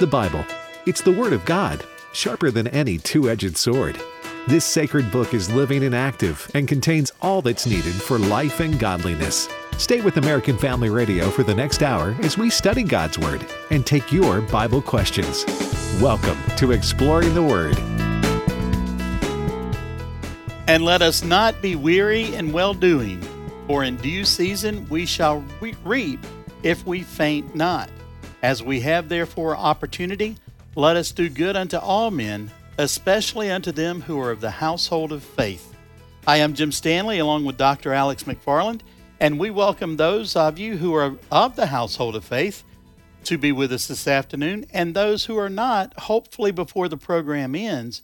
The Bible. It's the Word of God, sharper than any two edged sword. This sacred book is living and active and contains all that's needed for life and godliness. Stay with American Family Radio for the next hour as we study God's Word and take your Bible questions. Welcome to Exploring the Word. And let us not be weary in well doing, for in due season we shall re- reap if we faint not. As we have therefore opportunity, let us do good unto all men, especially unto them who are of the household of faith. I am Jim Stanley along with Dr. Alex McFarland, and we welcome those of you who are of the household of faith to be with us this afternoon, and those who are not, hopefully before the program ends,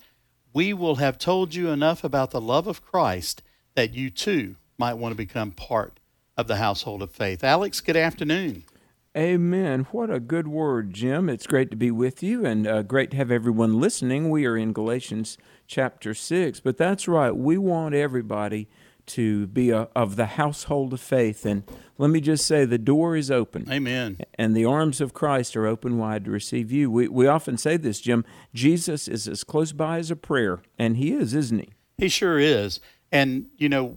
we will have told you enough about the love of Christ that you too might want to become part of the household of faith. Alex, good afternoon. Amen. What a good word, Jim. It's great to be with you and uh, great to have everyone listening. We are in Galatians chapter 6, but that's right. We want everybody to be a, of the household of faith. And let me just say the door is open. Amen. And the arms of Christ are open wide to receive you. We, we often say this, Jim Jesus is as close by as a prayer, and He is, isn't He? He sure is. And, you know,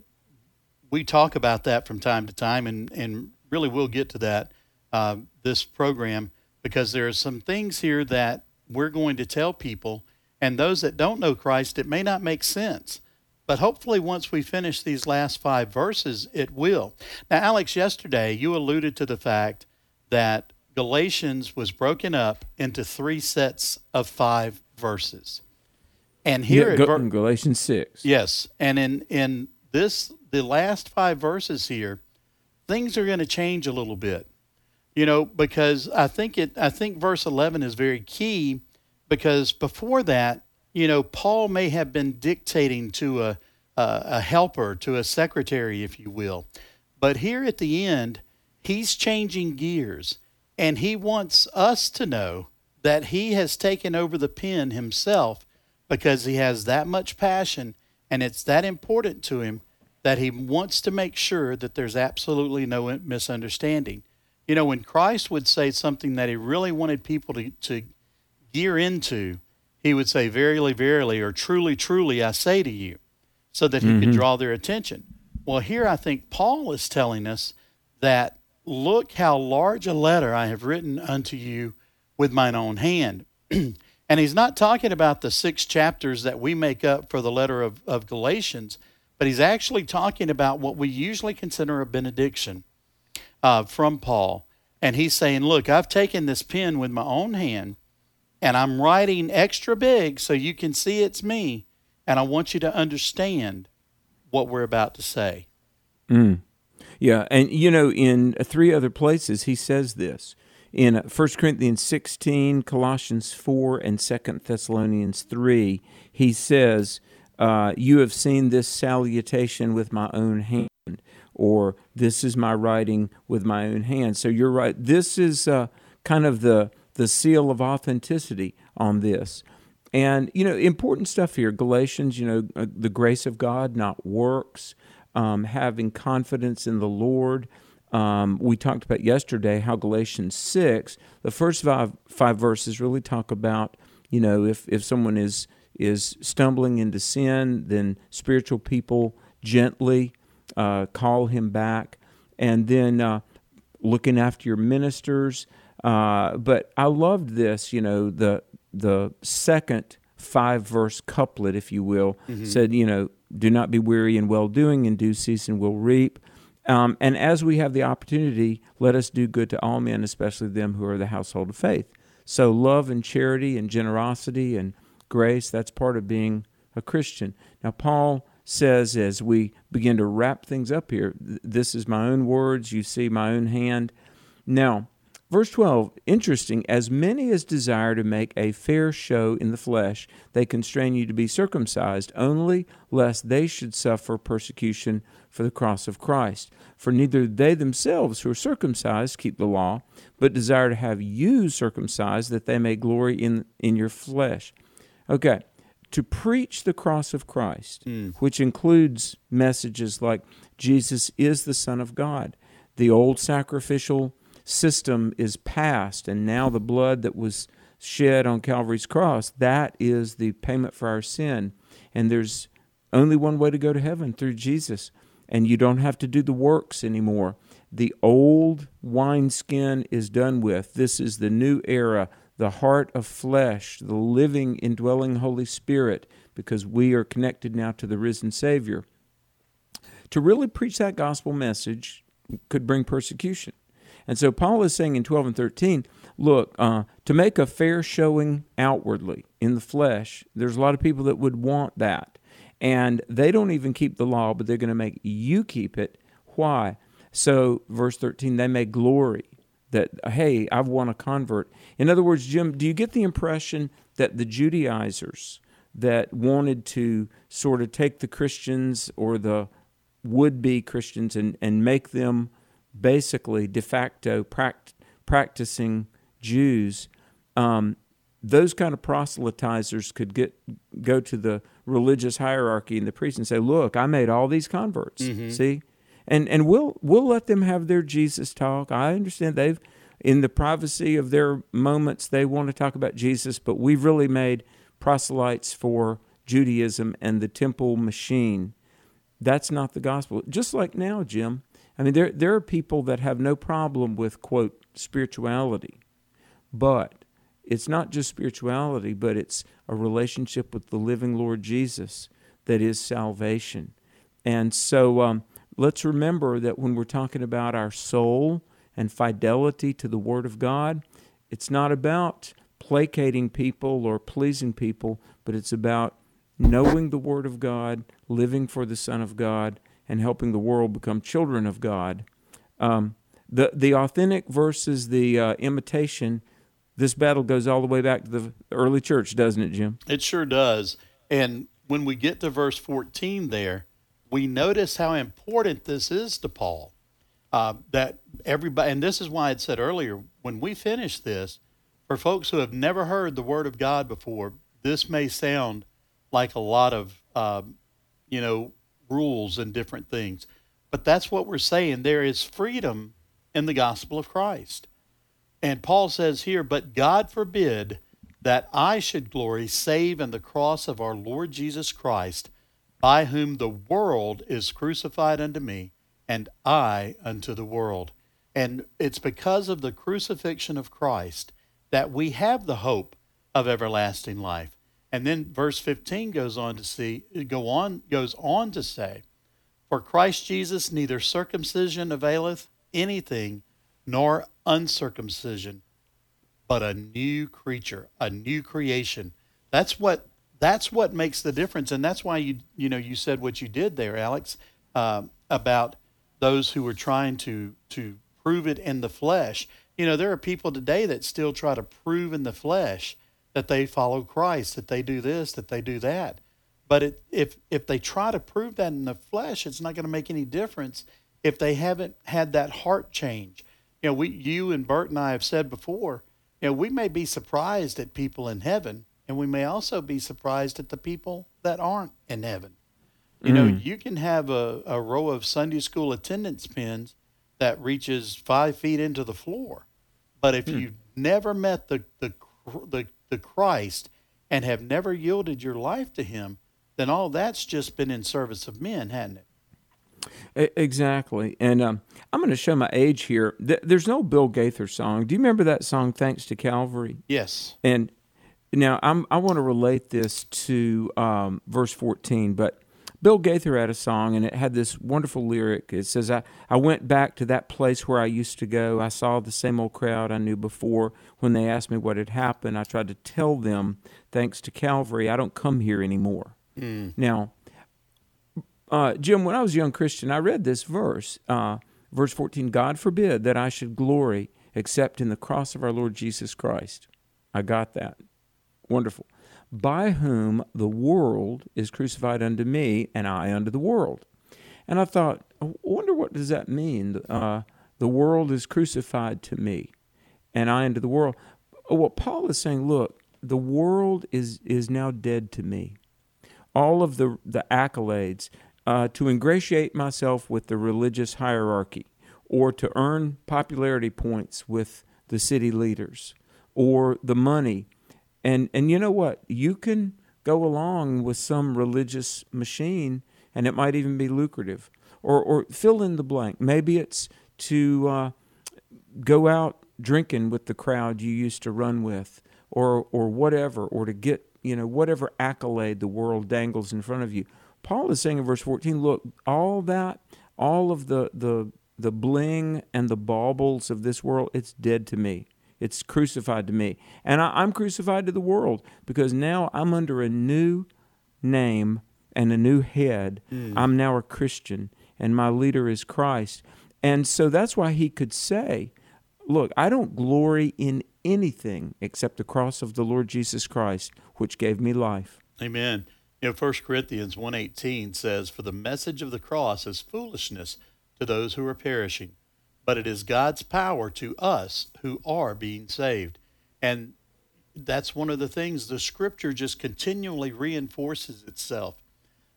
we talk about that from time to time, and, and really we'll get to that uh, this program because there are some things here that we're going to tell people, and those that don't know Christ, it may not make sense. But hopefully, once we finish these last five verses, it will. Now, Alex, yesterday you alluded to the fact that Galatians was broken up into three sets of five verses. And here yeah, in Galatians 6. Yes. And in, in this, the last five verses here, things are going to change a little bit you know, because I think it, I think verse 11 is very key because before that, you know, Paul may have been dictating to a, a, a helper, to a secretary, if you will. But here at the end, he's changing gears and he wants us to know that he has taken over the pen himself because he has that much passion and it's that important to him that he wants to make sure that there's absolutely no misunderstanding. You know, when Christ would say something that he really wanted people to, to gear into, he would say, Verily, verily, or truly, truly, I say to you, so that he mm-hmm. could draw their attention. Well, here I think Paul is telling us that look how large a letter I have written unto you with mine own hand. and he's not talking about the six chapters that we make up for the letter of, of Galatians, but he's actually talking about what we usually consider a benediction uh, from Paul. And he's saying, Look, I've taken this pen with my own hand and I'm writing extra big so you can see it's me. And I want you to understand what we're about to say. Mm. Yeah. And, you know, in three other places, he says this. In 1 Corinthians 16, Colossians 4, and 2 Thessalonians 3, he says, uh, You have seen this salutation with my own hand or this is my writing with my own hand. So you're right. This is uh, kind of the the seal of authenticity on this. And you know, important stuff here. Galatians, you know, uh, the grace of God, not works. Um, having confidence in the Lord. Um, we talked about yesterday how Galatians six, the first five five verses really talk about you know if if someone is is stumbling into sin, then spiritual people gently uh, call him back, and then uh, looking after your ministers. Uh, but I loved this, you know, the the second five verse couplet, if you will, mm-hmm. said, you know, do not be weary in well doing, in due season will reap. Um, and as we have the opportunity, let us do good to all men, especially them who are the household of faith. So, love and charity and generosity and grace, that's part of being a Christian. Now, Paul says as we begin to wrap things up here. This is my own words, you see my own hand. Now, verse 12, interesting, as many as desire to make a fair show in the flesh, they constrain you to be circumcised, only lest they should suffer persecution for the cross of Christ. For neither they themselves who are circumcised keep the law, but desire to have you circumcised, that they may glory in, in your flesh. Okay, to preach the cross of Christ, mm. which includes messages like Jesus is the Son of God. The old sacrificial system is past, and now the blood that was shed on Calvary's cross, that is the payment for our sin. And there's only one way to go to heaven through Jesus. And you don't have to do the works anymore. The old wineskin is done with. This is the new era, the heart of flesh, the living, indwelling Holy Spirit, because we are connected now to the risen Savior. To really preach that gospel message could bring persecution. And so Paul is saying in 12 and 13, look, uh, to make a fair showing outwardly in the flesh, there's a lot of people that would want that. And they don't even keep the law, but they're going to make you keep it. Why? So, verse 13, they may glory that, hey, I've won a convert. In other words, Jim, do you get the impression that the Judaizers that wanted to sort of take the Christians or the would be Christians and, and make them basically de facto pract- practicing Jews, um, those kind of proselytizers could get go to the religious hierarchy and the priest and say, "Look, I made all these converts. Mm-hmm. See, and and we'll we'll let them have their Jesus talk. I understand they've in the privacy of their moments they want to talk about Jesus, but we've really made proselytes for Judaism and the temple machine. That's not the gospel. Just like now, Jim. I mean, there there are people that have no problem with quote spirituality, but it's not just spirituality, but it's a relationship with the living Lord Jesus that is salvation. And so, um, let's remember that when we're talking about our soul and fidelity to the Word of God, it's not about placating people or pleasing people, but it's about knowing the Word of God, living for the Son of God, and helping the world become children of God. Um, the the authentic versus the uh, imitation. This battle goes all the way back to the early church, doesn't it, Jim? It sure does. And when we get to verse 14 there, we notice how important this is to Paul. Uh, that everybody, and this is why I said earlier, when we finish this, for folks who have never heard the Word of God before, this may sound like a lot of, uh, you know, rules and different things. But that's what we're saying. There is freedom in the gospel of Christ. And Paul says here, but God forbid that I should glory save in the cross of our Lord Jesus Christ by whom the world is crucified unto me, and I unto the world. And it's because of the crucifixion of Christ that we have the hope of everlasting life. And then verse 15 goes on to see go on goes on to say, For Christ Jesus neither circumcision availeth anything, nor uncircumcision, but a new creature, a new creation. That's what that's what makes the difference, and that's why you you know you said what you did there, Alex, uh, about those who were trying to to prove it in the flesh. You know, there are people today that still try to prove in the flesh that they follow Christ, that they do this, that they do that. But it, if if they try to prove that in the flesh, it's not going to make any difference if they haven't had that heart change. You know, we you and Bert and I have said before. You know, we may be surprised at people in heaven and we may also be surprised at the people that aren't in heaven. You mm. know, you can have a, a row of Sunday school attendance pins that reaches five feet into the floor. But if mm. you never met the, the, the, the Christ and have never yielded your life to him, then all that's just been in service of men, hadn't it? Exactly. And um, I'm going to show my age here. There's no Bill Gaither song. Do you remember that song, Thanks to Calvary? Yes. And now, I'm, i want to relate this to um, verse 14, but Bill Gaither had a song, and it had this wonderful lyric. It says, I, I went back to that place where I used to go. I saw the same old crowd I knew before. When they asked me what had happened, I tried to tell them, thanks to Calvary, I don't come here anymore. Mm. Now, uh, Jim, when I was a young Christian, I read this verse, uh, verse 14 God forbid that I should glory except in the cross of our Lord Jesus Christ. I got that. Wonderful. By whom the world is crucified unto me, and I unto the world. And I thought, I wonder what does that mean? Uh, the world is crucified to me, and I unto the world. What Paul is saying, look, the world is is now dead to me. All of the the accolades uh, to ingratiate myself with the religious hierarchy, or to earn popularity points with the city leaders, or the money. And and you know what? You can go along with some religious machine and it might even be lucrative. Or or fill in the blank. Maybe it's to uh, go out drinking with the crowd you used to run with or or whatever or to get you know whatever accolade the world dangles in front of you paul is saying in verse 14 look all that all of the the the bling and the baubles of this world it's dead to me it's crucified to me and I, i'm crucified to the world because now i'm under a new name and a new head mm. i'm now a christian and my leader is christ and so that's why he could say look, I don't glory in anything except the cross of the Lord Jesus Christ, which gave me life. Amen. You know, 1 Corinthians 1.18 says, For the message of the cross is foolishness to those who are perishing, but it is God's power to us who are being saved. And that's one of the things the scripture just continually reinforces itself.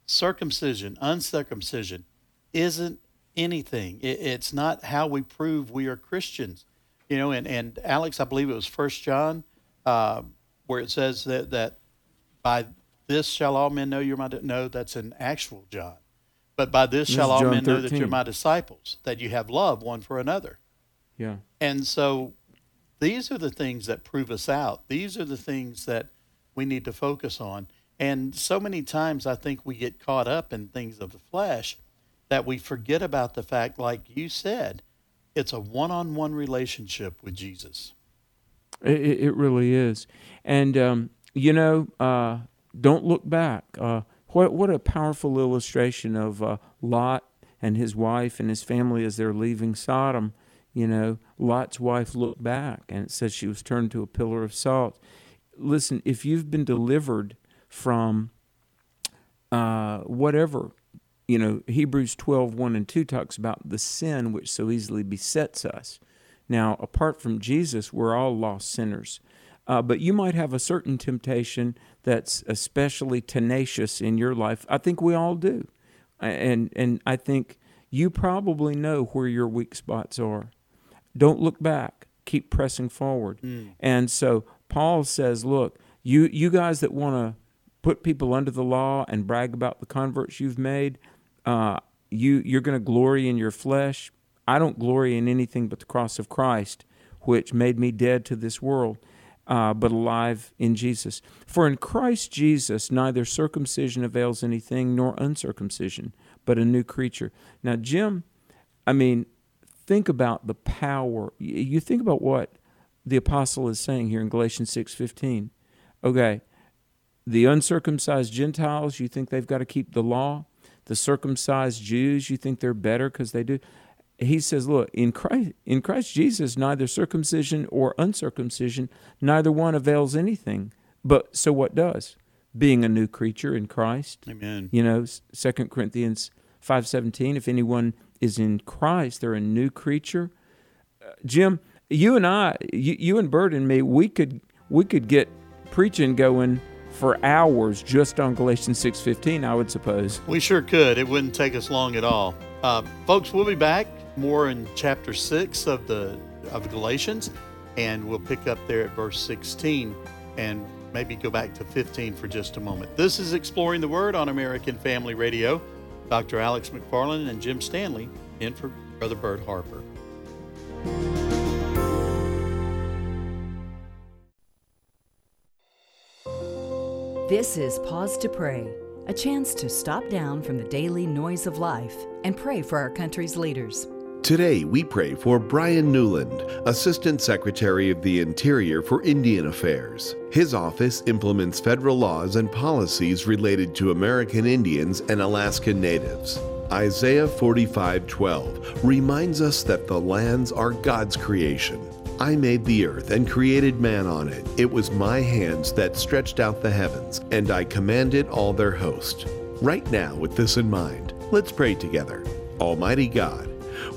Circumcision, uncircumcision isn't anything. it's not how we prove we are Christians you know, and, and Alex, I believe it was First John, uh, where it says that that by this shall all men know you're my no, that's an actual John, but by this, this shall all men 13. know that you're my disciples, that you have love one for another. Yeah, and so these are the things that prove us out. These are the things that we need to focus on. And so many times, I think we get caught up in things of the flesh that we forget about the fact, like you said it's a one-on-one relationship with Jesus. It, it really is, and um, you know, uh, don't look back. Uh, what what a powerful illustration of uh, Lot and his wife and his family as they're leaving Sodom. You know, Lot's wife looked back, and it says she was turned to a pillar of salt. Listen, if you've been delivered from uh, whatever you know, Hebrews 12, 1 and 2 talks about the sin which so easily besets us. Now, apart from Jesus, we're all lost sinners. Uh, but you might have a certain temptation that's especially tenacious in your life. I think we all do. And, and I think you probably know where your weak spots are. Don't look back, keep pressing forward. Mm. And so Paul says, look, you, you guys that want to put people under the law and brag about the converts you've made, uh, you you're going to glory in your flesh. I don't glory in anything but the cross of Christ, which made me dead to this world, uh, but alive in Jesus. For in Christ Jesus, neither circumcision avails anything nor uncircumcision, but a new creature. Now, Jim, I mean, think about the power. You think about what the apostle is saying here in Galatians six fifteen. Okay, the uncircumcised Gentiles, you think they've got to keep the law? the circumcised Jews, you think they're better because they do. He says, look, in Christ, in Christ Jesus, neither circumcision or uncircumcision, neither one avails anything. But so what does? Being a new creature in Christ. Amen. You know, Second Corinthians 5.17, if anyone is in Christ, they're a new creature. Uh, Jim, you and I, you, you and Bert and me, we could we could get preaching going for hours just on Galatians 6:15, I would suppose. We sure could. It wouldn't take us long at all. Uh, folks, we'll be back more in chapter 6 of the of Galatians and we'll pick up there at verse 16 and maybe go back to 15 for just a moment. This is Exploring the Word on American Family Radio. Dr. Alex McFarland and Jim Stanley in for Brother Bert Harper. This is Pause to Pray, a chance to stop down from the daily noise of life and pray for our country's leaders. Today, we pray for Bryan Newland, Assistant Secretary of the Interior for Indian Affairs. His office implements federal laws and policies related to American Indians and Alaskan Natives. Isaiah 45:12 reminds us that the lands are God's creation I made the earth and created man on it. It was my hands that stretched out the heavens, and I commanded all their host. Right now, with this in mind, let's pray together. Almighty God,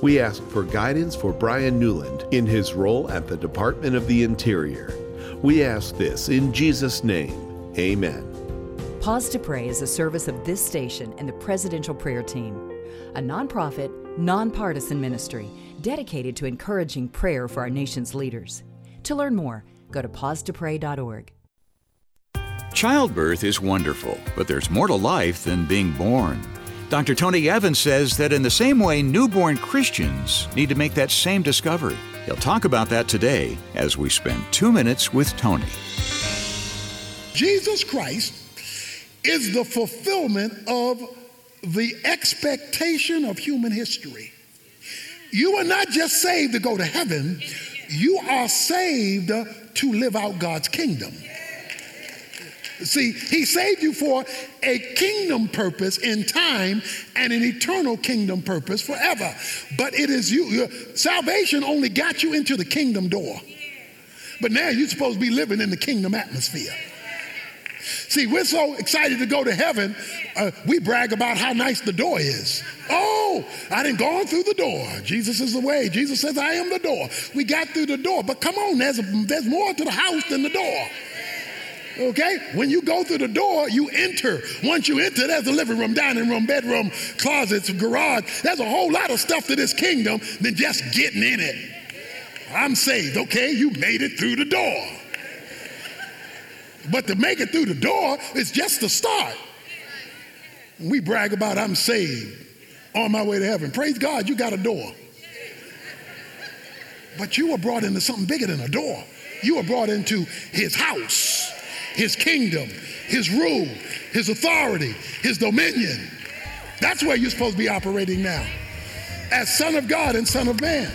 we ask for guidance for Bryan Newland in his role at the Department of the Interior. We ask this in Jesus' name. Amen. Pause to Pray is a service of this station and the Presidential Prayer Team, a nonprofit, nonpartisan ministry dedicated to encouraging prayer for our nation's leaders. To learn more, Go to pausetopray.org. Childbirth is wonderful, but there's more to life than being born. Dr. Tony Evans says that in the same way, newborn Christians need to make that same discovery. He'll talk about that today as we spend two minutes with Tony. Jesus Christ is the fulfillment of the expectation of human history. You are not just saved to go to heaven, you are saved to live out God's kingdom. See, he saved you for a kingdom purpose in time and an eternal kingdom purpose forever. But it is you, your salvation only got you into the kingdom door. But now you're supposed to be living in the kingdom atmosphere. See, we're so excited to go to heaven, uh, we brag about how nice the door is. Oh, I didn't go through the door. Jesus is the way. Jesus says, I am the door. We got through the door. But come on, there's, a, there's more to the house than the door. Okay? When you go through the door, you enter. Once you enter, there's a living room, dining room, bedroom, closets, garage. There's a whole lot of stuff to this kingdom than just getting in it. I'm saved. Okay, you made it through the door. But to make it through the door is just the start. We brag about I'm saved on my way to heaven. Praise God, you got a door. But you were brought into something bigger than a door. You were brought into his house, his kingdom, his rule, his authority, his dominion. That's where you're supposed to be operating now as Son of God and Son of Man.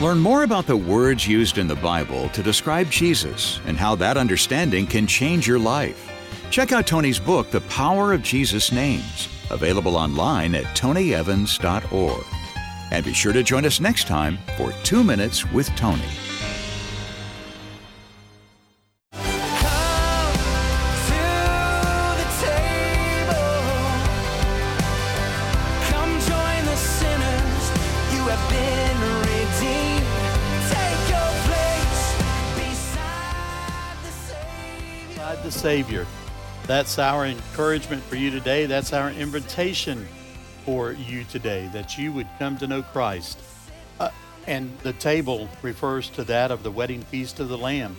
Learn more about the words used in the Bible to describe Jesus and how that understanding can change your life. Check out Tony's book, The Power of Jesus' Names, available online at tonyevans.org. And be sure to join us next time for Two Minutes with Tony. Savior. That's our encouragement for you today. That's our invitation for you today that you would come to know Christ. Uh, and the table refers to that of the wedding feast of the Lamb.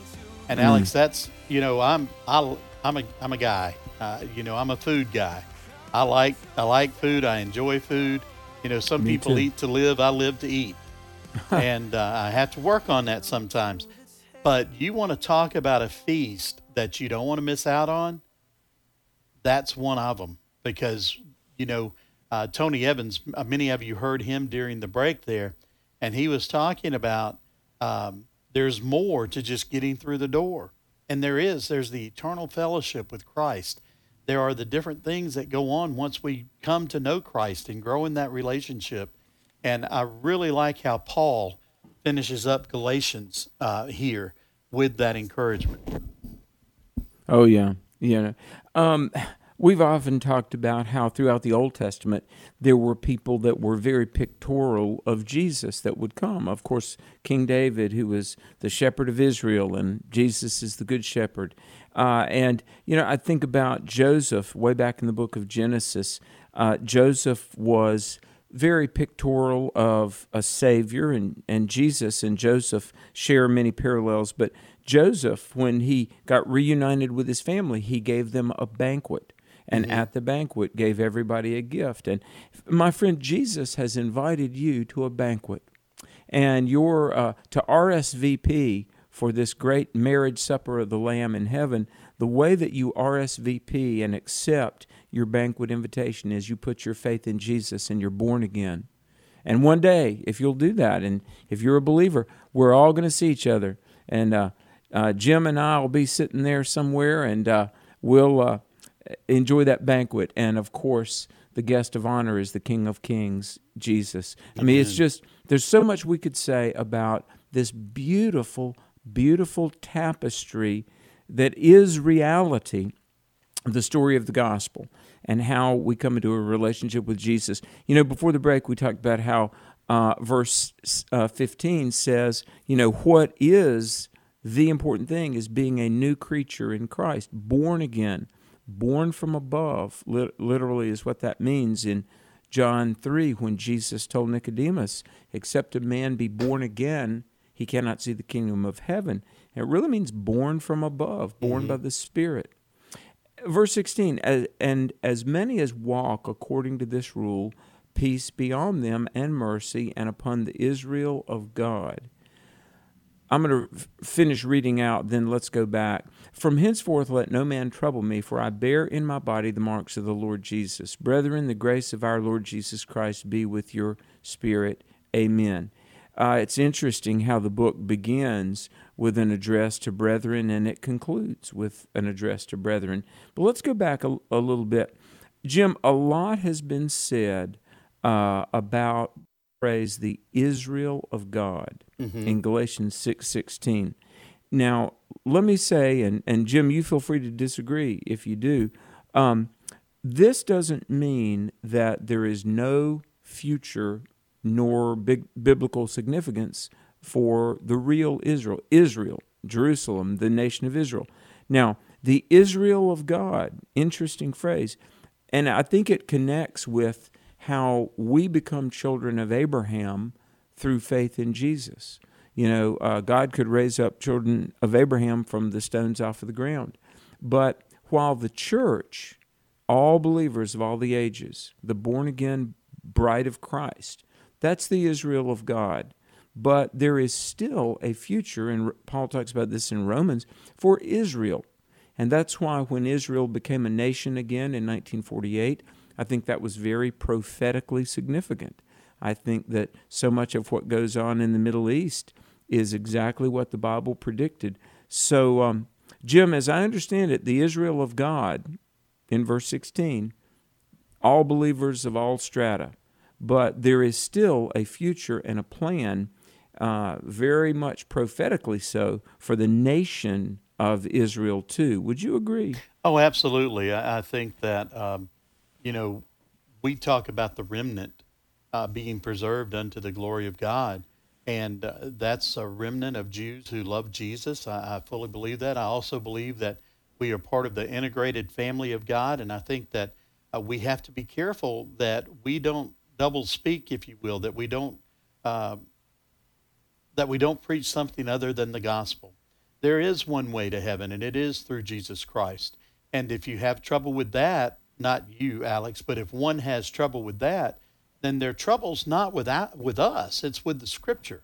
And Alex, mm. that's you know I'm I, I'm a I'm a guy. Uh, you know I'm a food guy. I like I like food. I enjoy food. You know some Me people too. eat to live. I live to eat, and uh, I have to work on that sometimes. But you want to talk about a feast that you don't want to miss out on, that's one of them because you know uh, Tony Evans. Many of you heard him during the break there, and he was talking about um, there's more to just getting through the door, and there is. There's the eternal fellowship with Christ. There are the different things that go on once we come to know Christ and grow in that relationship. And I really like how Paul finishes up Galatians uh, here with that encouragement. Oh yeah, yeah. Um, we've often talked about how throughout the Old Testament there were people that were very pictorial of Jesus that would come. Of course, King David, who was the shepherd of Israel, and Jesus is the good shepherd. Uh, and you know, I think about Joseph way back in the book of Genesis. Uh, Joseph was very pictorial of a Savior, and, and Jesus and Joseph share many parallels. But Joseph, when he got reunited with his family, he gave them a banquet. And mm-hmm. at the banquet, gave everybody a gift. And my friend, Jesus has invited you to a banquet. And you're uh, to RSVP for this great marriage supper of the Lamb in heaven. The way that you RSVP and accept your banquet invitation is you put your faith in Jesus and you're born again. And one day, if you'll do that, and if you're a believer, we're all going to see each other. And uh, uh, Jim and I will be sitting there somewhere, and uh, we'll uh, enjoy that banquet. And of course, the guest of honor is the King of Kings, Jesus. I mean, it's just there's so much we could say about this beautiful, beautiful tapestry that is reality, the story of the gospel, and how we come into a relationship with Jesus. You know, before the break, we talked about how uh, verse uh, 15 says, you know, what is the important thing is being a new creature in Christ, born again, born from above. literally, is what that means in John 3 when Jesus told Nicodemus, Except a man be born again, he cannot see the kingdom of heaven. It really means born from above, born mm-hmm. by the Spirit. Verse 16, and as many as walk according to this rule, peace be on them and mercy and upon the Israel of God. I'm going to finish reading out, then let's go back. From henceforth let no man trouble me, for I bear in my body the marks of the Lord Jesus. Brethren, the grace of our Lord Jesus Christ be with your spirit. Amen. Uh, it's interesting how the book begins with an address to brethren and it concludes with an address to brethren. But let's go back a, a little bit. Jim, a lot has been said uh, about phrase the Israel of God mm-hmm. in Galatians six sixteen. Now, let me say, and, and Jim, you feel free to disagree if you do. Um, this doesn't mean that there is no future nor big biblical significance for the real Israel, Israel, Jerusalem, the nation of Israel. Now, the Israel of God, interesting phrase, and I think it connects with how we become children of Abraham through faith in Jesus. You know, uh, God could raise up children of Abraham from the stones off of the ground. But while the church, all believers of all the ages, the born again bride of Christ, that's the Israel of God. But there is still a future, and Paul talks about this in Romans, for Israel. And that's why when Israel became a nation again in 1948, I think that was very prophetically significant. I think that so much of what goes on in the Middle East is exactly what the Bible predicted. So, um, Jim, as I understand it, the Israel of God in verse 16, all believers of all strata, but there is still a future and a plan, uh, very much prophetically so, for the nation of Israel too. Would you agree? Oh, absolutely. I, I think that, um, you know, we talk about the remnant uh, being preserved unto the glory of God. And uh, that's a remnant of Jews who love Jesus. I, I fully believe that. I also believe that we are part of the integrated family of God. And I think that uh, we have to be careful that we don't double speak, if you will, that we don't uh, that we don't preach something other than the gospel. There is one way to heaven, and it is through Jesus Christ. And if you have trouble with that, not you, Alex, but if one has trouble with that, then their trouble's not with with us; it's with the Scripture,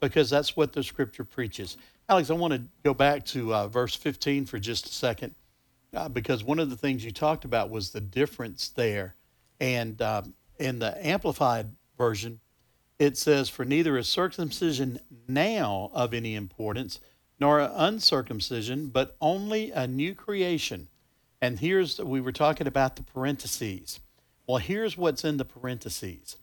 because that's what the Scripture preaches. Alex, I want to go back to uh, verse 15 for just a second, uh, because one of the things you talked about was the difference there, and um, in the Amplified version, it says, For neither is circumcision now of any importance, nor uncircumcision, but only a new creation. And here's, we were talking about the parentheses. Well, here's what's in the parentheses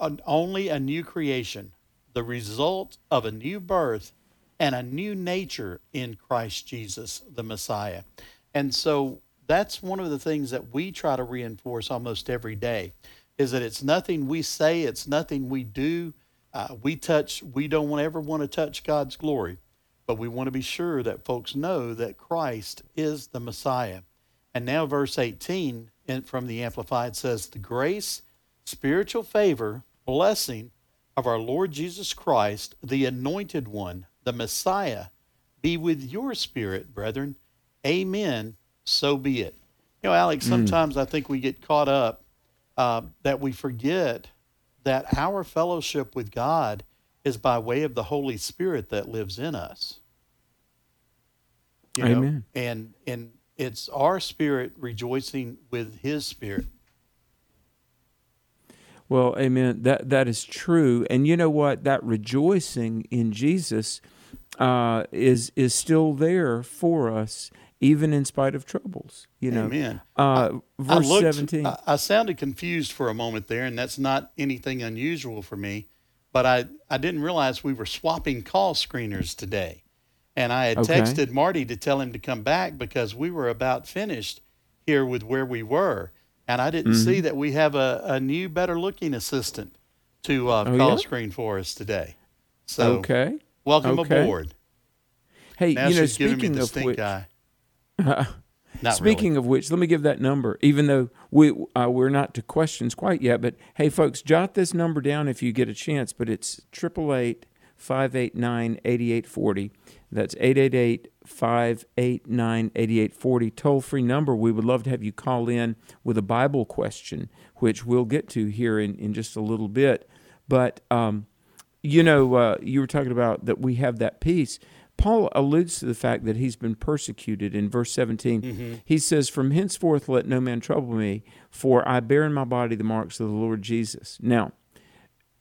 uh, only a new creation, the result of a new birth and a new nature in Christ Jesus, the Messiah. And so that's one of the things that we try to reinforce almost every day is that it's nothing we say, it's nothing we do. Uh, we touch, we don't ever want to touch God's glory, but we want to be sure that folks know that Christ is the Messiah. And now, verse 18 in, from the Amplified says, The grace, spiritual favor, blessing of our Lord Jesus Christ, the anointed one, the Messiah, be with your spirit, brethren. Amen. So be it. You know, Alex, hmm. sometimes mm. I think we get caught up uh, that we forget that our fellowship with God is by way of the Holy Spirit that lives in us. You know? Amen. And and it's our spirit rejoicing with His spirit. Well, amen. That that is true, and you know what? That rejoicing in Jesus uh, is is still there for us even in spite of troubles. You know, Amen. Uh, verse I looked, 17. I, I, sounded confused for a moment there, and that's not anything unusual for me. But I, I didn't realize we were swapping call screeners today. And I had okay. texted Marty to tell him to come back because we were about finished here with where we were. And I didn't mm-hmm. see that we have a, a new, better looking assistant to uh, oh, call yeah? screen for us today. So, okay. welcome okay. aboard. Hey, now you know, speaking of which, eye. Speaking really. of which, let me give that number. Even though we uh, we're not to questions quite yet, but hey, folks, jot this number down if you get a chance. But it's triple eight 589 8840. That's 888 589 8840. Toll free number. We would love to have you call in with a Bible question, which we'll get to here in, in just a little bit. But, um, you know, uh, you were talking about that we have that peace. Paul alludes to the fact that he's been persecuted in verse 17. Mm-hmm. He says, From henceforth let no man trouble me, for I bear in my body the marks of the Lord Jesus. Now,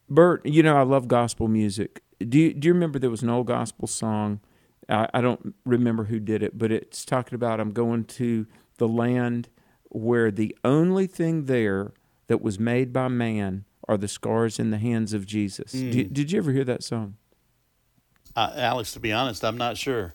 Bert, you know, I love gospel music. Do you, do you remember there was an old gospel song? I, I don't remember who did it, but it's talking about I'm going to the land where the only thing there that was made by man are the scars in the hands of Jesus. Mm. Did, did you ever hear that song? Uh, Alex, to be honest, I'm not sure.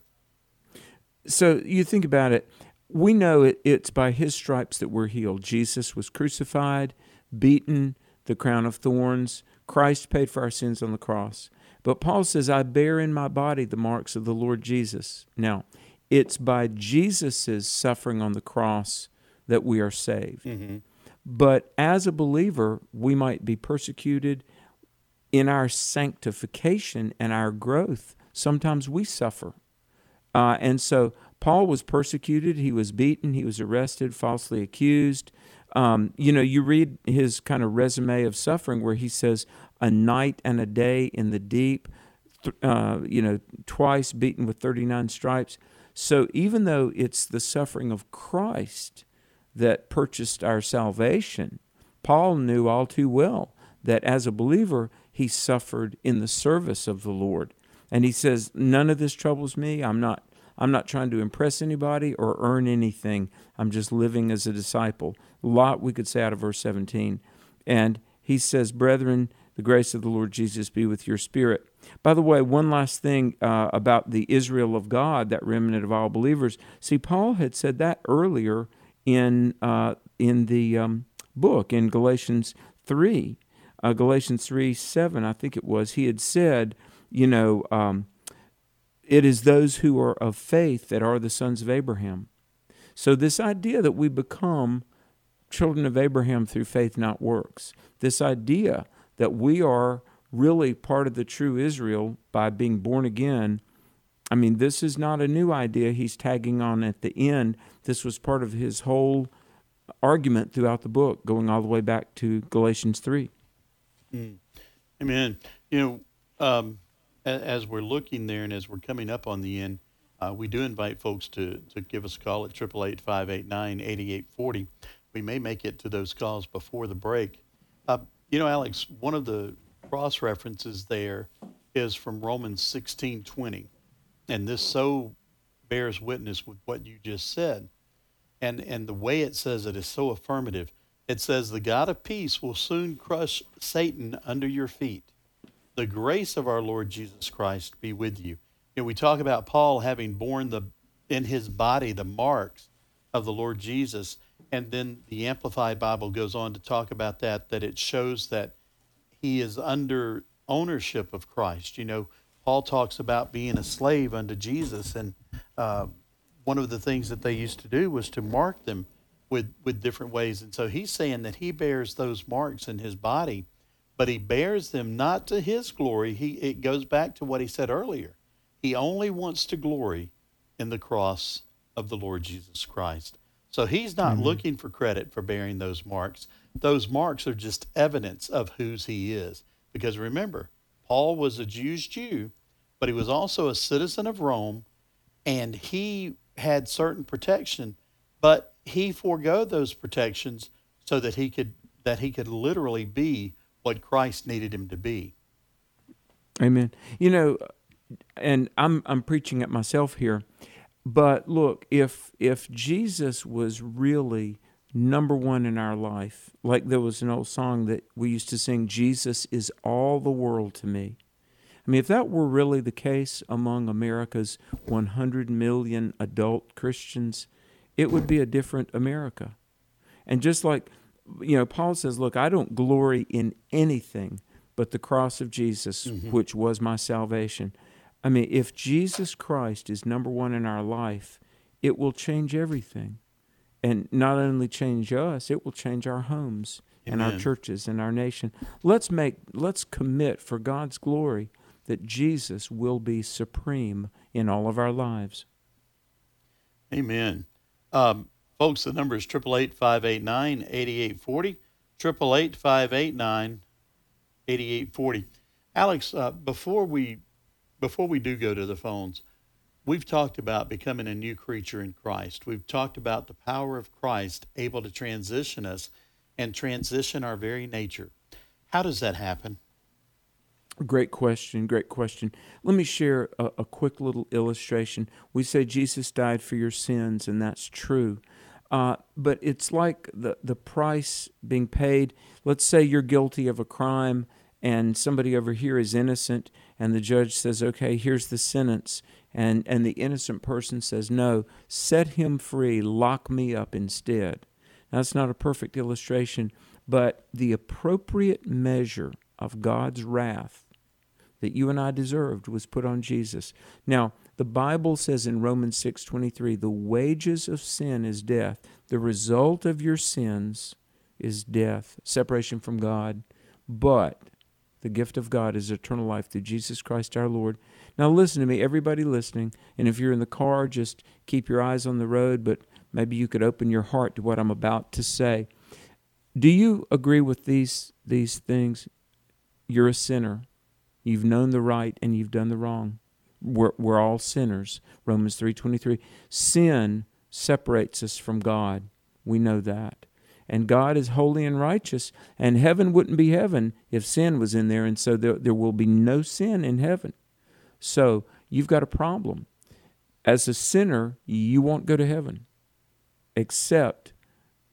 So you think about it. We know it, it's by his stripes that we're healed. Jesus was crucified, beaten, the crown of thorns. Christ paid for our sins on the cross. But Paul says, I bear in my body the marks of the Lord Jesus. Now, it's by Jesus' suffering on the cross that we are saved. Mm-hmm. But as a believer, we might be persecuted, in our sanctification and our growth, sometimes we suffer. Uh, and so Paul was persecuted, he was beaten, he was arrested, falsely accused. Um, you know, you read his kind of resume of suffering where he says, a night and a day in the deep, uh, you know, twice beaten with 39 stripes. So even though it's the suffering of Christ that purchased our salvation, Paul knew all too well that as a believer, he suffered in the service of the Lord. And he says, None of this troubles me. I'm not I'm not trying to impress anybody or earn anything. I'm just living as a disciple. A lot we could say out of verse 17. And he says, Brethren, the grace of the Lord Jesus be with your spirit. By the way, one last thing uh, about the Israel of God, that remnant of all believers. See, Paul had said that earlier in uh, in the um, book in Galatians three uh, Galatians 3 7, I think it was, he had said, you know, um, it is those who are of faith that are the sons of Abraham. So, this idea that we become children of Abraham through faith, not works, this idea that we are really part of the true Israel by being born again. I mean, this is not a new idea he's tagging on at the end. This was part of his whole argument throughout the book, going all the way back to Galatians 3. Mm. Amen. You know, um, as, we're looking there and as we're coming up on the end, uh, we do invite folks to, to give us a call at 888 We may make it to those calls before the break. Uh, you know, Alex, one of the cross references there is from Romans 16:20. And this so bears witness with what you just said. And and the way it says it is so affirmative it says, The God of peace will soon crush Satan under your feet. The grace of our Lord Jesus Christ be with you. You know, we talk about Paul having borne the in his body the marks of the Lord Jesus. And then the Amplified Bible goes on to talk about that, that it shows that he is under ownership of Christ. You know, Paul talks about being a slave unto Jesus. And uh, one of the things that they used to do was to mark them with with different ways. And so he's saying that he bears those marks in his body, but he bears them not to his glory. He it goes back to what he said earlier. He only wants to glory in the cross of the Lord Jesus Christ. So he's not mm-hmm. looking for credit for bearing those marks. Those marks are just evidence of whose he is. Because remember, Paul was a Jew's Jew, but he was also a citizen of Rome, and he had certain protection, but he forego those protections so that he could that he could literally be what Christ needed him to be. Amen. You know, and I'm I'm preaching at myself here, but look, if if Jesus was really number one in our life, like there was an old song that we used to sing, Jesus is all the world to me. I mean, if that were really the case among America's 100 million adult Christians, it would be a different America. And just like, you know, Paul says, Look, I don't glory in anything but the cross of Jesus, mm-hmm. which was my salvation. I mean, if Jesus Christ is number one in our life, it will change everything. And not only change us, it will change our homes Amen. and our churches and our nation. Let's make let's commit for God's glory that Jesus will be supreme in all of our lives. Amen. Um, folks, the number is 888 589 8840. 888 589 8840. Alex, uh, before we before we do go to the phones, we've talked about becoming a new creature in Christ. We've talked about the power of Christ able to transition us and transition our very nature. How does that happen? Great question. Great question. Let me share a, a, quick little illustration. We say Jesus died for your sins, and that's true. Uh, but it's like the, the price being paid. Let's say you're guilty of a crime, and somebody over here is innocent, and the judge says, okay, here's the sentence. And, and the innocent person says, no, set him free, lock me up instead. Now, that's not a perfect illustration, but the appropriate measure of God's wrath that you and I deserved was put on Jesus. Now, the Bible says in Romans 6:23, "The wages of sin is death. The result of your sins is death, separation from God. But the gift of God is eternal life through Jesus Christ our Lord." Now listen to me, everybody listening, and if you're in the car, just keep your eyes on the road, but maybe you could open your heart to what I'm about to say. Do you agree with these these things? You're a sinner. You've known the right and you've done the wrong. We're, we're all sinners. Romans 3:23. Sin separates us from God. We know that. And God is holy and righteous, and heaven wouldn't be heaven if sin was in there, and so there, there will be no sin in heaven. So you've got a problem. As a sinner, you won't go to heaven, except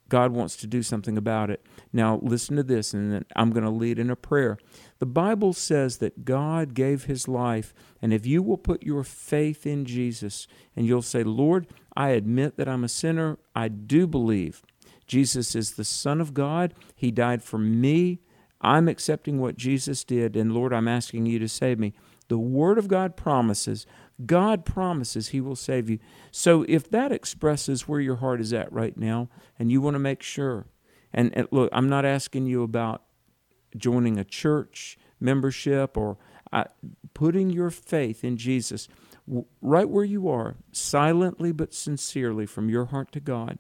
God wants to do something about it. Now, listen to this, and then I'm going to lead in a prayer. The Bible says that God gave his life, and if you will put your faith in Jesus and you'll say, Lord, I admit that I'm a sinner, I do believe Jesus is the Son of God, He died for me. I'm accepting what Jesus did, and Lord, I'm asking you to save me. The Word of God promises God promises He will save you. So if that expresses where your heart is at right now, and you want to make sure, and, and look, I'm not asking you about joining a church membership or uh, putting your faith in Jesus right where you are, silently but sincerely from your heart to God.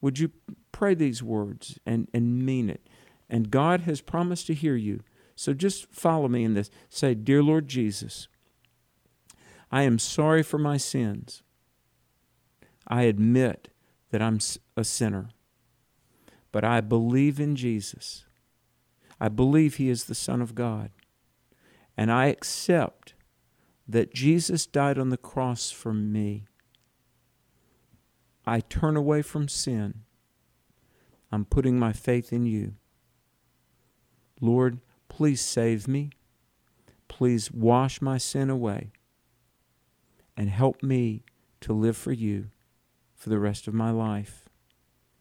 Would you pray these words and, and mean it? And God has promised to hear you. So just follow me in this. Say, Dear Lord Jesus, I am sorry for my sins. I admit that I'm a sinner. But I believe in Jesus. I believe He is the Son of God. And I accept that Jesus died on the cross for me. I turn away from sin. I'm putting my faith in you. Lord, please save me. Please wash my sin away and help me to live for you for the rest of my life.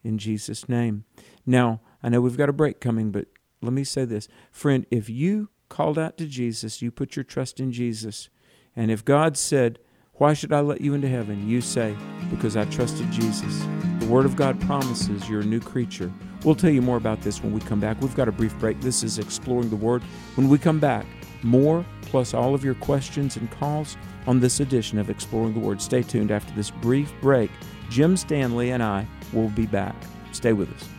In Jesus' name. Now, I know we've got a break coming, but let me say this. Friend, if you called out to Jesus, you put your trust in Jesus, and if God said, Why should I let you into heaven? You say, Because I trusted Jesus. The Word of God promises you're a new creature. We'll tell you more about this when we come back. We've got a brief break. This is Exploring the Word. When we come back, more plus all of your questions and calls on this edition of Exploring the Word. Stay tuned after this brief break. Jim Stanley and I will be back. Stay with us.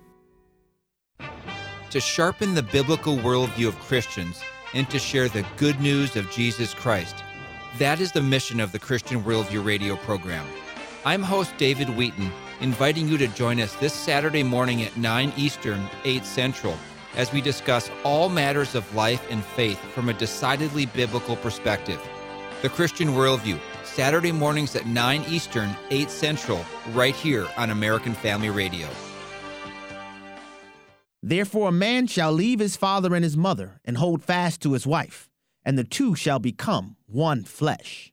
to sharpen the biblical worldview of Christians and to share the good news of Jesus Christ. That is the mission of the Christian Worldview radio program. I'm host David Wheaton, inviting you to join us this Saturday morning at 9 Eastern, 8 Central, as we discuss all matters of life and faith from a decidedly biblical perspective. The Christian Worldview Saturday mornings at 9 Eastern, 8 Central, right here on American Family Radio. Therefore, a man shall leave his father and his mother and hold fast to his wife, and the two shall become one flesh.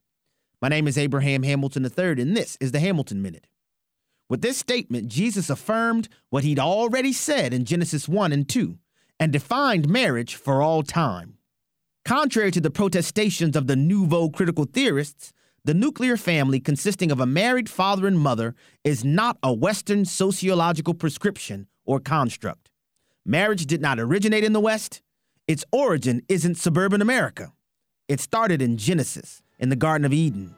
My name is Abraham Hamilton III, and this is the Hamilton Minute. With this statement, Jesus affirmed what he'd already said in Genesis 1 and 2 and defined marriage for all time. Contrary to the protestations of the nouveau critical theorists, the nuclear family consisting of a married father and mother is not a Western sociological prescription or construct. Marriage did not originate in the West. Its origin isn't suburban America. It started in Genesis, in the Garden of Eden.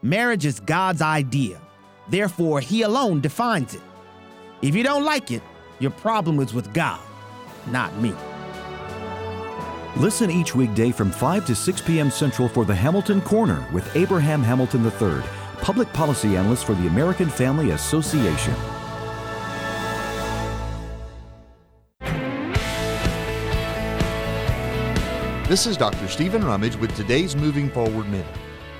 Marriage is God's idea. Therefore, He alone defines it. If you don't like it, your problem is with God, not me. Listen each weekday from 5 to 6 p.m. Central for the Hamilton Corner with Abraham Hamilton III, Public Policy Analyst for the American Family Association. This is Dr. Stephen Rummage with today's Moving Forward Minute.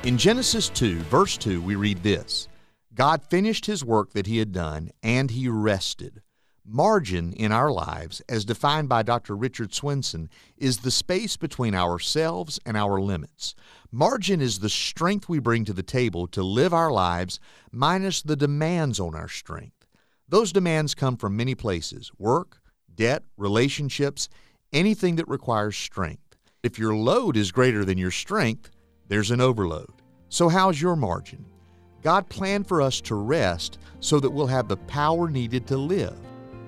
In Genesis 2, verse 2, we read this God finished his work that he had done, and he rested. Margin in our lives, as defined by Dr. Richard Swenson, is the space between ourselves and our limits. Margin is the strength we bring to the table to live our lives minus the demands on our strength. Those demands come from many places work, debt, relationships, anything that requires strength. If your load is greater than your strength, there's an overload. So, how's your margin? God planned for us to rest so that we'll have the power needed to live.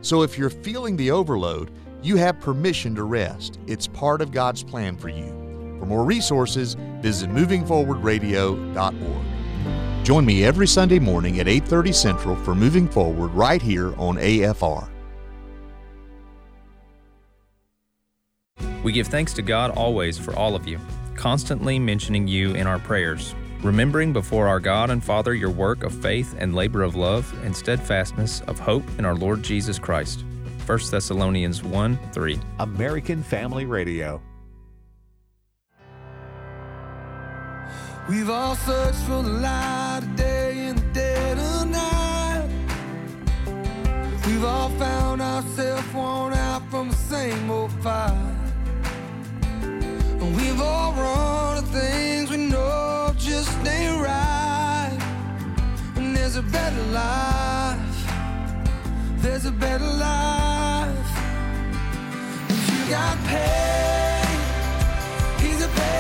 So, if you're feeling the overload, you have permission to rest. It's part of God's plan for you. For more resources, visit movingforwardradio.org. Join me every Sunday morning at 8:30 Central for Moving Forward right here on AFR. We give thanks to God always for all of you, constantly mentioning you in our prayers, remembering before our God and Father your work of faith and labor of love and steadfastness of hope in our Lord Jesus Christ. 1 Thessalonians 1 3. American Family Radio. We've all searched for the light of day in the dead of night. We've all found ourselves worn out from the same old fight. A better life. There's a better life. If you got pain, he's a pain.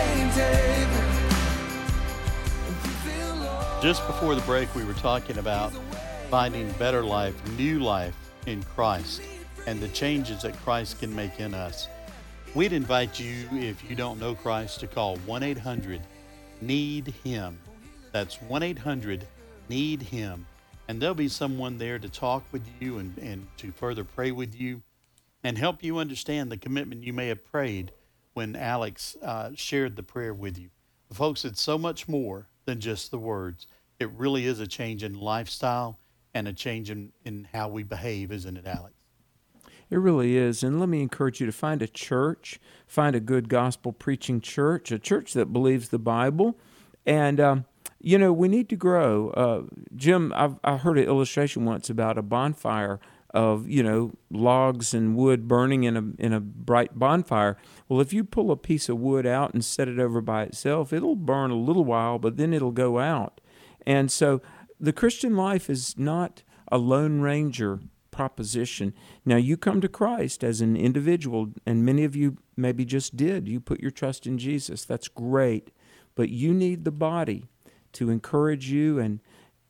Just before the break, we were talking about finding better life, new life in Christ, and the changes that Christ can make in us. We'd invite you, if you don't know Christ, to call 1 800 Need Him. That's 1 800 Need Him. And there'll be someone there to talk with you and, and to further pray with you and help you understand the commitment you may have prayed when Alex uh, shared the prayer with you. Folks, it's so much more than just the words. It really is a change in lifestyle and a change in, in how we behave, isn't it, Alex? It really is. And let me encourage you to find a church, find a good gospel preaching church, a church that believes the Bible. And, um, you know, we need to grow. Uh, Jim, I've, I heard an illustration once about a bonfire of you know logs and wood burning in a in a bright bonfire. Well, if you pull a piece of wood out and set it over by itself, it'll burn a little while, but then it'll go out. And so the Christian life is not a lone ranger proposition. Now, you come to Christ as an individual, and many of you maybe just did. You put your trust in Jesus. That's great. But you need the body to encourage you. And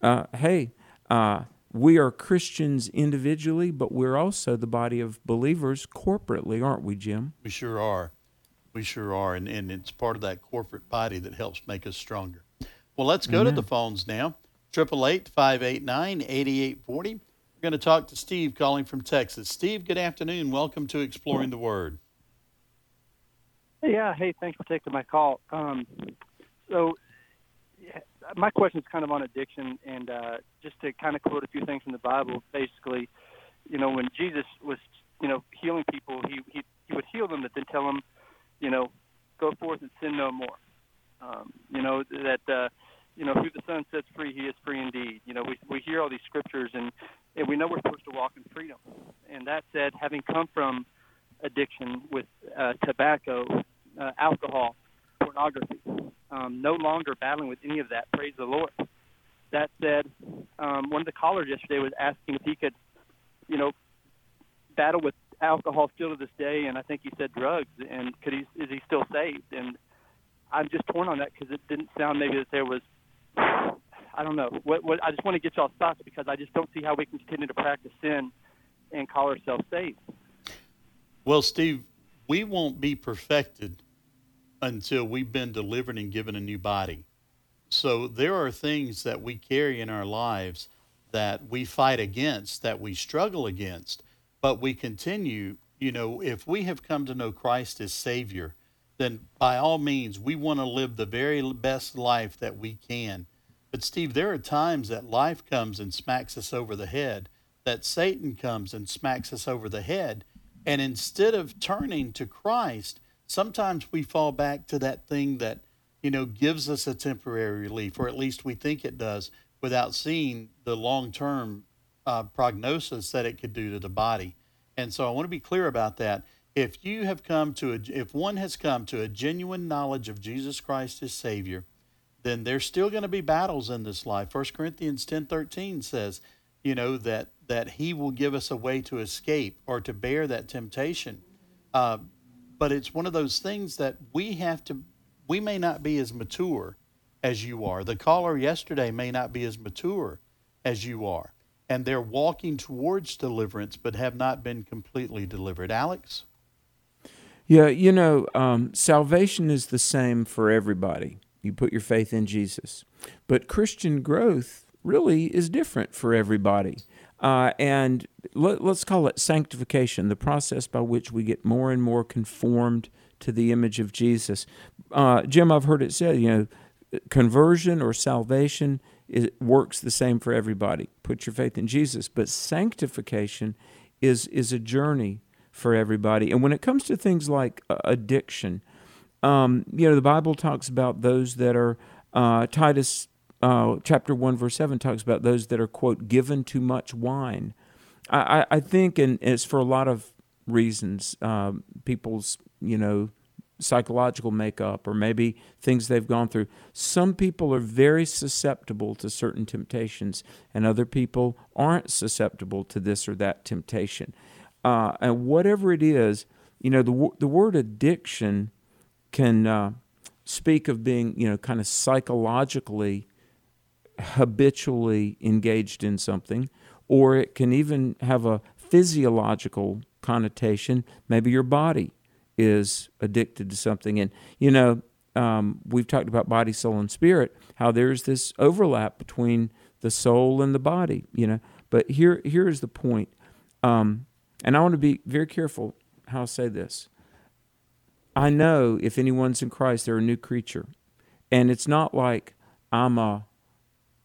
uh, hey, uh, we are Christians individually, but we're also the body of believers corporately, aren't we, Jim? We sure are. We sure are. And, and it's part of that corporate body that helps make us stronger. Well, let's go Amen. to the phones now. 888 589 8840. We're going to talk to Steve calling from Texas. Steve, good afternoon. Welcome to Exploring the Word. Yeah, hey, thanks for taking my call. Um, so, yeah, my question is kind of on addiction, and uh, just to kind of quote a few things from the Bible. Basically, you know, when Jesus was, you know, healing people, he he, he would heal them, but then tell them, you know, go forth and sin no more. Um, you know that uh, you know, who the Son sets free, he is free indeed. You know, we we hear all these scriptures, and and we know we're supposed to walk in freedom. And that said, having come from addiction with uh, tobacco, uh, alcohol, pornography, um, no longer battling with any of that. Praise the Lord. That said, um, one of the callers yesterday was asking if he could, you know, battle with alcohol still to this day, and I think he said drugs. And could he is he still saved? And I'm just torn on that because it didn't sound maybe that there was. I don't know. What, what I just want to get y'all's thoughts because I just don't see how we can continue to practice sin and call ourselves saved. Well, Steve, we won't be perfected until we've been delivered and given a new body. So there are things that we carry in our lives that we fight against, that we struggle against, but we continue. You know, if we have come to know Christ as Savior, then by all means, we want to live the very best life that we can. But, Steve, there are times that life comes and smacks us over the head, that Satan comes and smacks us over the head. And instead of turning to Christ, sometimes we fall back to that thing that, you know, gives us a temporary relief, or at least we think it does, without seeing the long term uh, prognosis that it could do to the body. And so I want to be clear about that if you have come to a, if one has come to a genuine knowledge of Jesus Christ as Savior, then there's still going to be battles in this life. 1 Corinthians 10:13 says, you know that that He will give us a way to escape or to bear that temptation. Uh, but it's one of those things that we have to. We may not be as mature as you are. The caller yesterday may not be as mature as you are, and they're walking towards deliverance, but have not been completely delivered. Alex. Yeah, you know, um, salvation is the same for everybody. You put your faith in Jesus. But Christian growth really is different for everybody. Uh, and let, us call it sanctification, the process by which we get more and more conformed to the image of Jesus. Uh, Jim, I've heard it said, you know, conversion or salvation it works the same for everybody. Put your faith in Jesus. But sanctification is, is a journey for everybody. And when it comes to things like uh, addiction, um, you know, the Bible talks about those that are, uh, Titus uh, chapter 1, verse 7 talks about those that are, quote, given too much wine. I, I think, and it's for a lot of reasons, um, people's, you know, psychological makeup or maybe things they've gone through. Some people are very susceptible to certain temptations, and other people aren't susceptible to this or that temptation. Uh, and whatever it is, you know, the, the word addiction can uh, speak of being, you know, kind of psychologically, habitually engaged in something, or it can even have a physiological connotation. Maybe your body is addicted to something. And, you know, um, we've talked about body, soul, and spirit, how there's this overlap between the soul and the body, you know. But here, here is the point. Um, and I want to be very careful how I say this. I know if anyone's in Christ, they're a new creature. And it's not like I'm a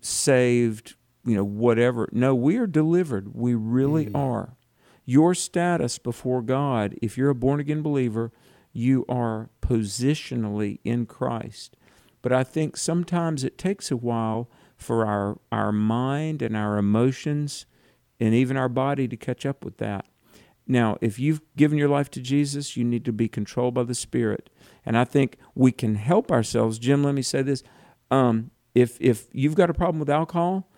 saved, you know, whatever. No, we are delivered. We really mm. are. Your status before God, if you're a born again believer, you are positionally in Christ. But I think sometimes it takes a while for our, our mind and our emotions and even our body to catch up with that. Now, if you've given your life to Jesus, you need to be controlled by the Spirit. And I think we can help ourselves. Jim, let me say this. Um, if, if you've got a problem with alcohol,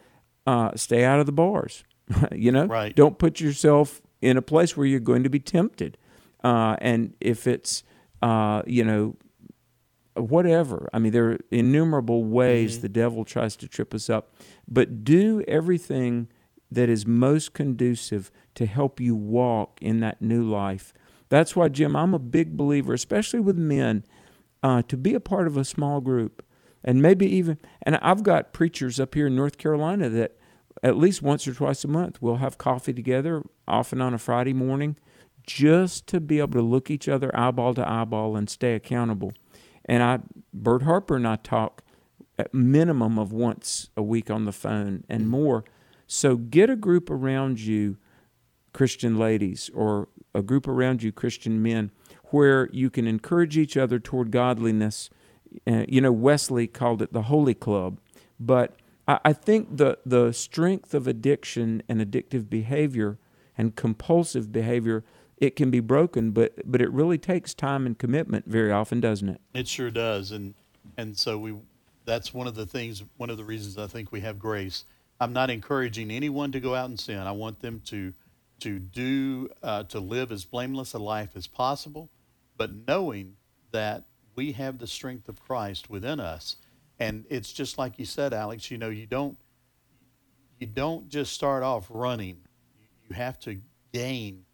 uh, stay out of the bars. you know, right. don't put yourself in a place where you're going to be tempted. Uh, and if it's, uh, you know, whatever, I mean, there are innumerable ways mm-hmm. the devil tries to trip us up. But do everything that is most conducive to help you walk in that new life. That's why, Jim, I'm a big believer, especially with men, uh, to be a part of a small group. And maybe even, and I've got preachers up here in North Carolina that at least once or twice a month we'll have coffee together, often on a Friday morning, just to be able to look each other eyeball to eyeball and stay accountable. And I, Bert Harper and I talk at minimum of once a week on the phone and mm. more. So get a group around you Christian ladies or a group around you, Christian men, where you can encourage each other toward godliness. You know, Wesley called it the Holy Club, But I, I think the the strength of addiction and addictive behavior and compulsive behavior it can be broken, but but it really takes time and commitment very often, doesn't it? It sure does, and and so we that's one of the things, one of the reasons I think we have grace. I'm not encouraging anyone to go out and sin. I want them to to do uh, to live as blameless a life as possible, but knowing that we have the strength of Christ within us, and it's just like you said, Alex. You know, you don't you don't just start off running. You have to gain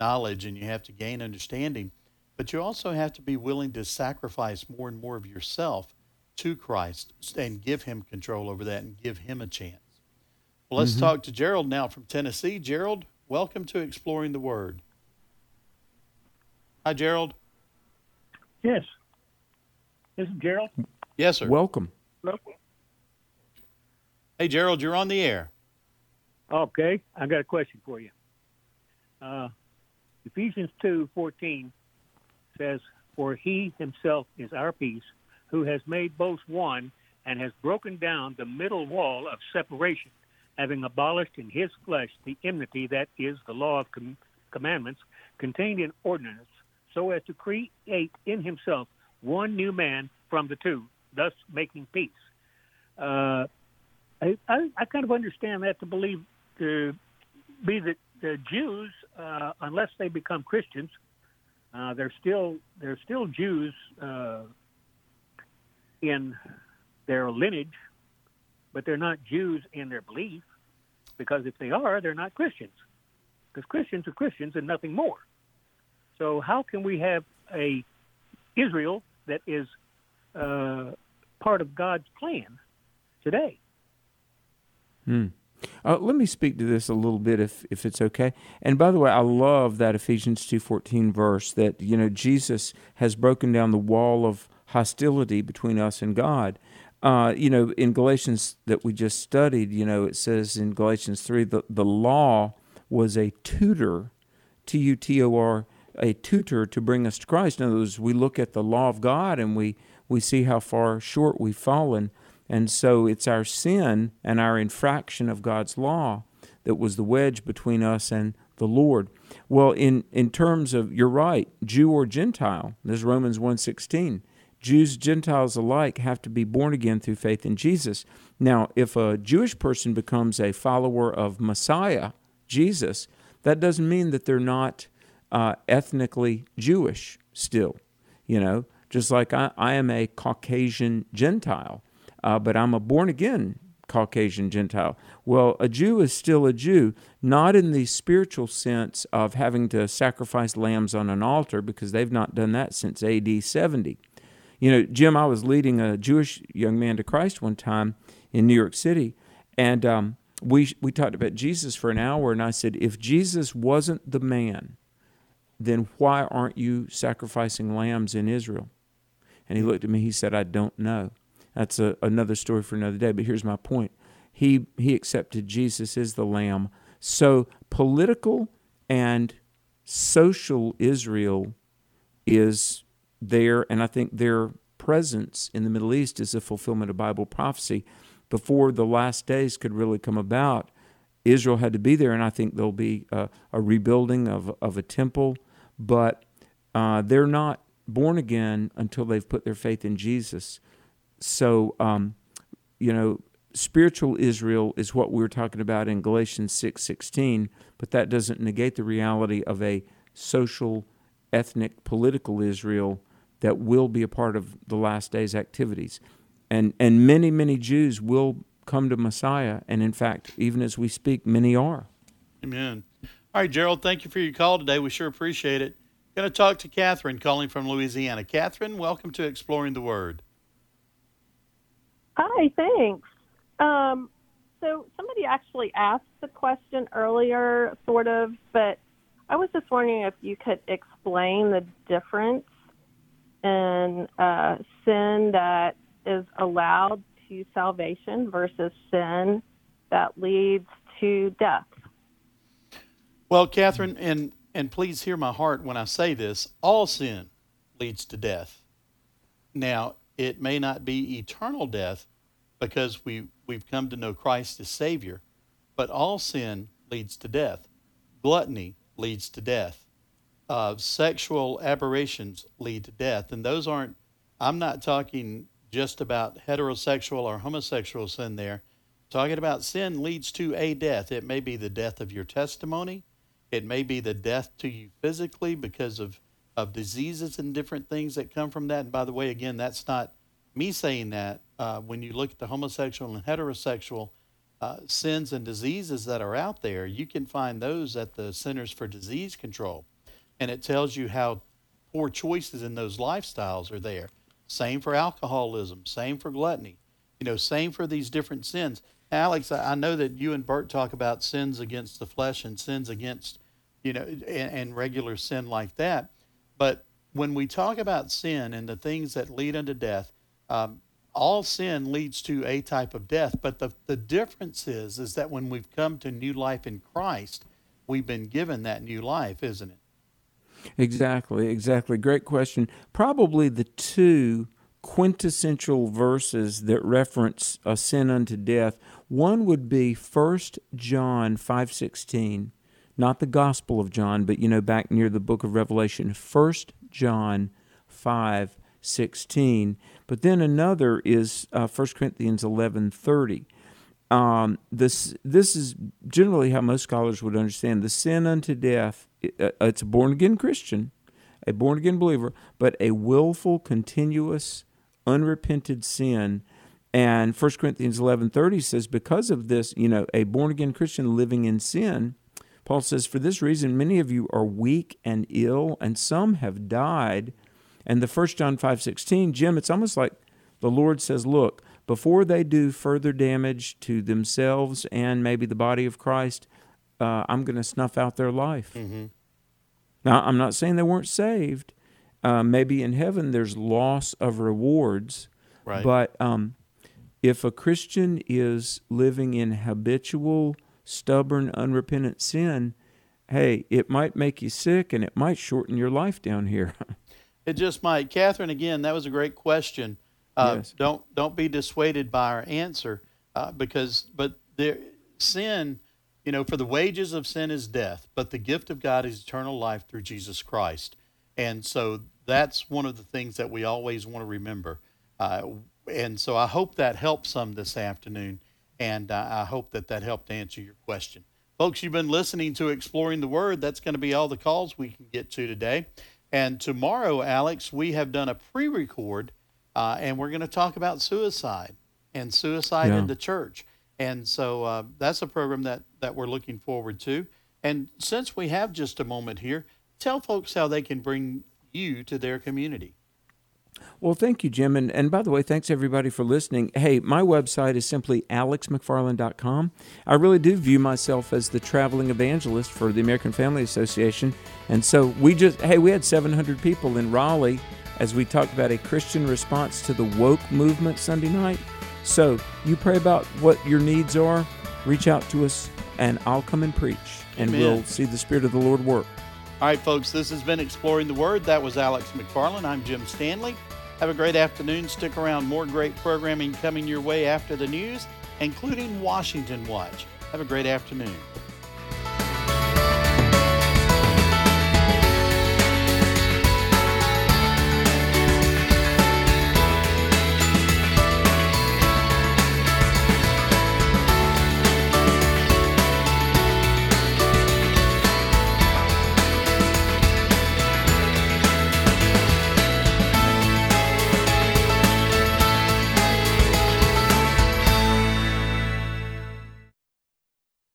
knowledge and you have to gain understanding, but you also have to be willing to sacrifice more and more of yourself to Christ and give him control over that and give him a chance. Well, let's mm-hmm. talk to Gerald now from Tennessee. Gerald, welcome to Exploring the Word. Hi, Gerald. Yes. This is Gerald. Yes, sir. Welcome. Hello. Hey, Gerald, you're on the air. Okay, I got a question for you. Uh, Ephesians two fourteen says, "For He Himself is our peace, who has made both one and has broken down the middle wall of separation, having abolished in his flesh the enmity that is the law of com- commandments contained in ordinance, so as to create in himself one new man from the two, thus making peace. Uh, I, I, I, kind of understand that to believe to be that the Jews, uh, unless they become Christians, uh, they're still they're still Jews uh, in their lineage, but they're not Jews in their belief, because if they are, they're not Christians. Because Christians are Christians and nothing more. So how can we have a Israel that is uh, part of God's plan today? Hmm. Uh, let me speak to this a little bit, if if it's okay. And by the way, I love that Ephesians two fourteen verse that you know Jesus has broken down the wall of hostility between us and God. Uh, you know, in Galatians that we just studied, you know, it says in Galatians 3 the, the law was a tutor, T U T O R, a tutor to bring us to Christ. In other words, we look at the law of God and we, we see how far short we've fallen. And so it's our sin and our infraction of God's law that was the wedge between us and the Lord. Well, in, in terms of, you're right, Jew or Gentile, there's Romans 1.16. Jews, Gentiles alike have to be born again through faith in Jesus. Now, if a Jewish person becomes a follower of Messiah, Jesus, that doesn't mean that they're not uh, ethnically Jewish still. You know, just like I, I am a Caucasian Gentile, uh, but I'm a born again Caucasian Gentile. Well, a Jew is still a Jew, not in the spiritual sense of having to sacrifice lambs on an altar because they've not done that since AD 70. You know, Jim, I was leading a Jewish young man to Christ one time in New York City, and um, we we talked about Jesus for an hour, and I said, if Jesus wasn't the man, then why aren't you sacrificing lambs in Israel? And he looked at me. He said, I don't know. That's a, another story for another day. But here's my point. He he accepted Jesus as the lamb. So political and social Israel is there, and I think their presence in the Middle East is a fulfillment of Bible prophecy. Before the last days could really come about, Israel had to be there, and I think there'll be a, a rebuilding of, of a temple, but uh, they're not born again until they've put their faith in Jesus. So, um, you know, spiritual Israel is what we were talking about in Galatians 6 16, but that doesn't negate the reality of a social, ethnic, political Israel that will be a part of the last days activities. And, and many, many Jews will come to Messiah. And in fact, even as we speak, many are. Amen. All right, Gerald, thank you for your call today. We sure appreciate it. Going to talk to Catherine calling from Louisiana. Catherine, welcome to Exploring the Word. Hi, thanks. Um, so somebody actually asked the question earlier, sort of, but I was just wondering if you could explain the difference in uh, sin that is allowed to salvation versus sin that leads to death. Well, Catherine, and and please hear my heart when I say this: all sin leads to death. Now, it may not be eternal death, because we we've come to know Christ as Savior. But all sin leads to death. Gluttony leads to death. Uh, sexual aberrations lead to death, and those aren't. I'm not talking just about heterosexual or homosexual sin. There, talking about sin leads to a death. It may be the death of your testimony. It may be the death to you physically because of of diseases and different things that come from that. And by the way, again, that's not me saying that. Uh, when you look at the homosexual and heterosexual uh, sins and diseases that are out there, you can find those at the Centers for Disease Control. And it tells you how poor choices in those lifestyles are there. Same for alcoholism, same for gluttony, you know, same for these different sins. Alex, I know that you and Bert talk about sins against the flesh and sins against, you know, and, and regular sin like that. But when we talk about sin and the things that lead unto death, um, all sin leads to a type of death. But the, the difference is, is that when we've come to new life in Christ, we've been given that new life, isn't it? Exactly, exactly. Great question. Probably the two quintessential verses that reference a sin unto death. One would be First John 5:16 not the Gospel of John, but you know, back near the book of Revelation, 1 John 5:16. But then another is uh, 1 Corinthians 11:30. Um, this, this is generally how most scholars would understand the sin unto death. Uh, it's a born again Christian, a born again believer, but a willful, continuous, unrepented sin. And 1 Corinthians 11:30 says because of this, you know, a born again Christian living in sin Paul says, For this reason, many of you are weak and ill, and some have died. And the 1 John 5 16, Jim, it's almost like the Lord says, Look, before they do further damage to themselves and maybe the body of Christ, uh, I'm going to snuff out their life. Mm-hmm. Now, I'm not saying they weren't saved. Uh, maybe in heaven there's loss of rewards. Right. But um, if a Christian is living in habitual stubborn, unrepentant sin, hey, it might make you sick and it might shorten your life down here. it just might. Catherine, again, that was a great question. Uh, yes. Don't don't be dissuaded by our answer, uh, because but there sin, you know, for the wages of sin is death, but the gift of God is eternal life through Jesus Christ, and so that's one of the things that we always want to remember. Uh, and so I hope that helps some this afternoon. And uh, I hope that that helped answer your question. Folks, you've been listening to Exploring the Word. That's going to be all the calls we can get to today. And tomorrow, Alex, we have done a pre record uh, and we're going to talk about suicide and suicide Yeah. in the church. And so uh, that's a program that, that we're looking forward to. And since we have just a moment here, tell folks how they can bring you to their community. Well, thank you, Jim. And, and by the way, thanks everybody for listening. Hey, my website is simply alexmcfarland.com. I really do view myself as the traveling evangelist for the American Family Association. And so we just, hey, we had 700 people in Raleigh as we talked about a Christian response to the woke movement Sunday night. So you pray about what your needs are, reach out to us, and I'll come and preach, and Amen. we'll see the Spirit of the Lord work. All right, folks, this has been Exploring the Word. That was Alex McFarland. I'm Jim Stanley. Have a great afternoon. Stick around. More great programming coming your way after the news, including Washington Watch. Have a great afternoon.